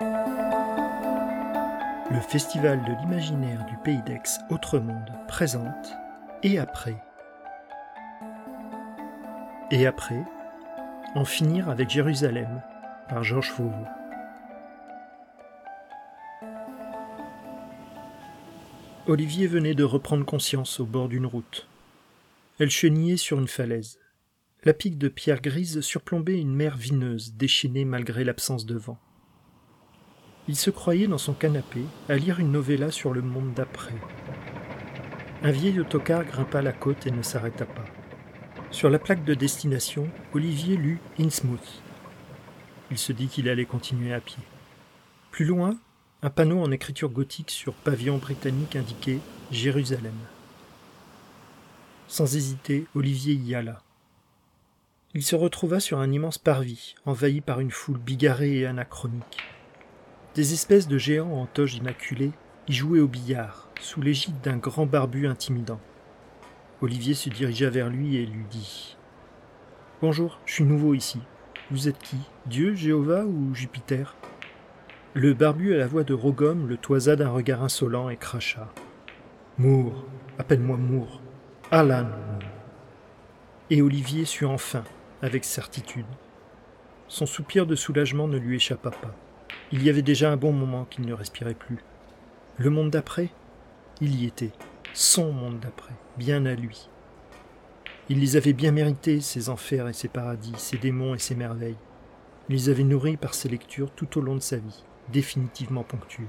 Le Festival de l'imaginaire du Pays d'Aix Autre Monde présente Et après Et après, En finir avec Jérusalem par Georges Fauveau. Olivier venait de reprendre conscience au bord d'une route. Elle chenillait sur une falaise. La pique de pierre grise surplombait une mer vineuse, déchaînée malgré l'absence de vent. Il se croyait dans son canapé à lire une novella sur le monde d'après. Un vieil autocar grimpa la côte et ne s'arrêta pas. Sur la plaque de destination, Olivier lut Innsmouth. Il se dit qu'il allait continuer à pied. Plus loin, un panneau en écriture gothique sur pavillon britannique indiquait Jérusalem. Sans hésiter, Olivier y alla. Il se retrouva sur un immense parvis, envahi par une foule bigarrée et anachronique. Des espèces de géants en toge immaculée y jouaient au billard, sous l'égide d'un grand barbu intimidant. Olivier se dirigea vers lui et lui dit Bonjour, je suis nouveau ici. Vous êtes qui? Dieu, Jéhovah ou Jupiter? Le barbu à la voix de Rogom le toisa d'un regard insolent et cracha Mour, appelle-moi Mour. Alan. Et Olivier sut enfin avec certitude. Son soupir de soulagement ne lui échappa pas. Il y avait déjà un bon moment qu'il ne respirait plus. Le monde d'après Il y était. Son monde d'après, bien à lui. Il les avait bien mérités, ses enfers et ses paradis, ses démons et ses merveilles. Il les avait nourris par ses lectures tout au long de sa vie, définitivement ponctuées.